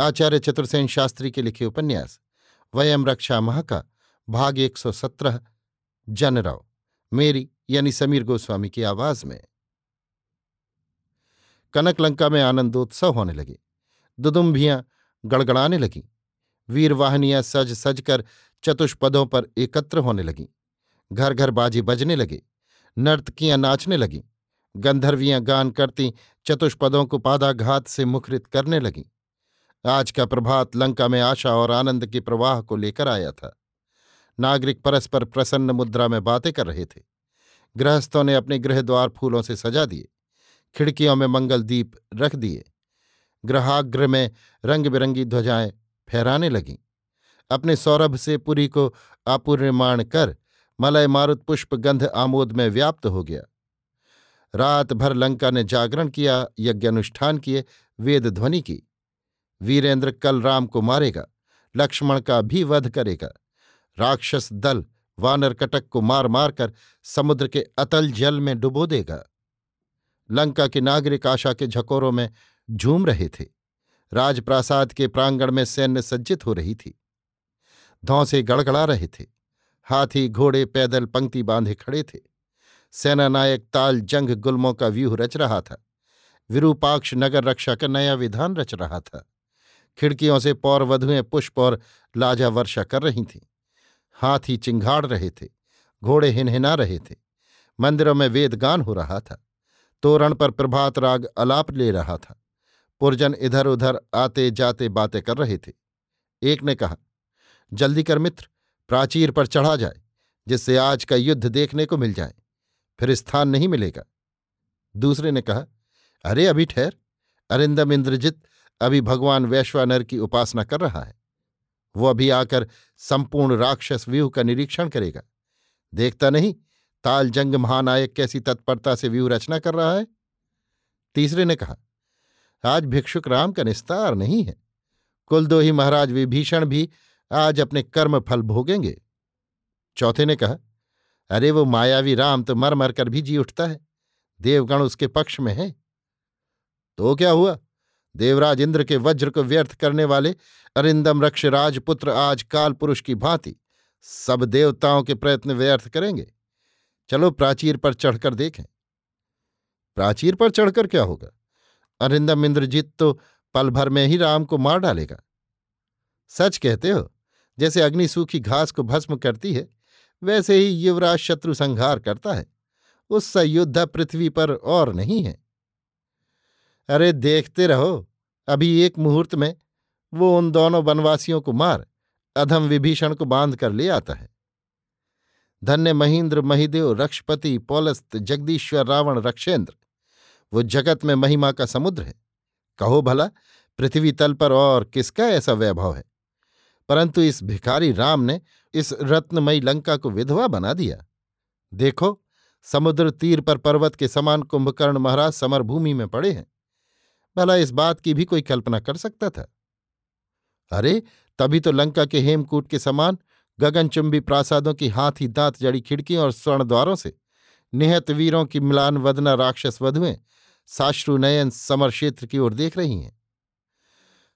आचार्य चतुर्सेन शास्त्री के लिखे उपन्यास, वयम रक्षा माह का भाग एक सौ सत्रह, जनराव, मेरी यानी समीर गोस्वामी की आवाज़ में। कनकलंका में आनंदोत्सव होने लगे। दुदुम्भियाँ गड़गड़ाने लगीं। वीरवाहनियाँ सज सज कर चतुष्पदों पर एकत्र होने लगीं। घर घर बाजी बजने लगे। नर्तकियाँ नाचने लगीं। गंधर्वियाँ गान करती, चतुष्पदों को पादाघात से मुखरित करने लगीं। आज का प्रभात लंका में आशा और आनंद के प्रवाह को लेकर आया था। नागरिक परस्पर प्रसन्न मुद्रा में बातें कर रहे थे। गृहस्थों ने अपने गृह द्वार फूलों से सजा दिए, खिड़कियों में मंगल दीप रख दिए। ग्रहाग्र में रंग बिरंगी ध्वजाएँ फहराने लगीं। अपने सौरभ से पुरी को अपूर्यमाण कर मलय मारुत पुष्प गंध आमोद में व्याप्त हो गया। रात भर लंका ने जागरण किया, यज्ञ अनुष्ठान किए, वेद ध्वनि की। वीरेंद्र कल राम को मारेगा, लक्ष्मण का भी वध करेगा। राक्षस दल वानर कटक को मार मारकर समुद्र के अतल जल में डुबो देगा। लंका के नागरिक आशा के झकोरों में झूम रहे थे। राजप्रासाद के प्रांगण में सैन्य सज्जित हो रही थी। धौसे गड़गड़ा रहे थे। हाथी, घोड़े, पैदल पंक्ति बांधे खड़े थे। सेनानायक ताल जंग गुल्मों का व्यूह रच रहा था। विरूपाक्ष नगर रक्षा का नया विधान रच रहा था। खिड़कियों से पौर वधुएँ पुष्प और लाजा वर्षा कर रही थीं। हाथी चिंघाड़ रहे थे, घोड़े हिनहिना रहे थे। मंदिरों में वेदगान हो रहा था, तोरण पर प्रभात राग अलाप ले रहा था। पुरजन इधर उधर आते जाते बातें कर रहे थे। एक ने कहा, जल्दी कर मित्र, प्राचीर पर चढ़ा जाए, जिससे आज का युद्ध देखने को मिल जाए, फिर स्थान नहीं मिलेगा। दूसरे ने कहा, अरे अभी ठहर, अरिंदम इंद्रजित अभी भगवान वैश्वानर की उपासना कर रहा है। वो अभी आकर संपूर्ण राक्षस व्यूह का निरीक्षण करेगा। देखता नहीं तालजंग महानायक कैसी तत्परता से व्यूह रचना कर रहा है? तीसरे ने कहा, आज भिक्षुक राम का निस्तार नहीं है। कुलदोही महाराज विभीषण भी आज अपने कर्म फल भोगेंगे। चौथे ने कहा, अरे वो मायावी राम तो मर मर कर भी जी उठता है। देवगण उसके पक्ष में है। तो क्या हुआ? देवराज इंद्र के वज्र को व्यर्थ करने वाले अरिंदम रक्ष राजपुत्र आज काल पुरुष की भांति सब देवताओं के प्रयत्न व्यर्थ करेंगे। चलो प्राचीर पर चढ़कर देखें। प्राचीर पर चढ़कर क्या होगा? अरिंदम इंद्रजीत तो पल भर में ही राम को मार डालेगा। सच कहते हो, जैसे अग्नि सूखी घास को भस्म करती है, वैसे ही युवराज शत्रु संहार करता है। उससे युद्ध पृथ्वी पर और नहीं है। अरे देखते रहो, अभी एक मुहूर्त में वो उन दोनों वनवासियों को मार, अधम विभीषण को बाँध कर ले आता है। धन्य महींद्र, महिदेव, रक्षपति, पौलस्त, जगदीश्वर, रावण, रक्षेंद्र, वो जगत में महिमा का समुद्र है। कहो भला, पृथ्वी तल पर और किसका ऐसा वैभव है? परंतु इस भिखारी राम ने इस रत्नमयी लंका को विधवा बना दिया। देखो, समुद्र तीर पर पर्वत के समान कुंभकर्ण महाराज समरभूमि में पड़े हैं। भला इस बात की भी कोई कल्पना कर सकता था। अरे, तभी तो लंका के हेमकूट के समान गगनचुंबी प्रासादों की हाथी दांत जड़ी खिड़कियों और स्वर्ण द्वारों से निहत वीरों की मिलान वदना राक्षस वधुएँ साश्रु नयन समर क्षेत्र की ओर देख रही हैं।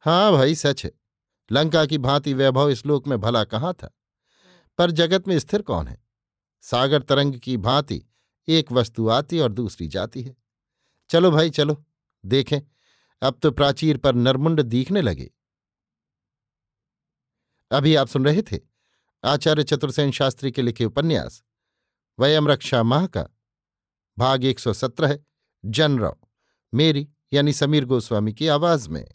हाँ भाई, सच है। लंका की भांति वैभव इस लोक में भला कहाँ था? पर जगत में स्थिर कौन है? सागर तरंग की भांति एक वस्तु आती और दूसरी जाती है। चलो भाई, चलो। देखें अब तो प्राचीर पर नरमुंड दिखने लगे। अभी आप सुन रहे थे आचार्य चतुर्सेन शास्त्री के लिखे उपन्यास, वयम रक्षा माह का, भाग 117 सौ सत्रह जनरव मेरी यानी समीर गोस्वामी की आवाज़ में।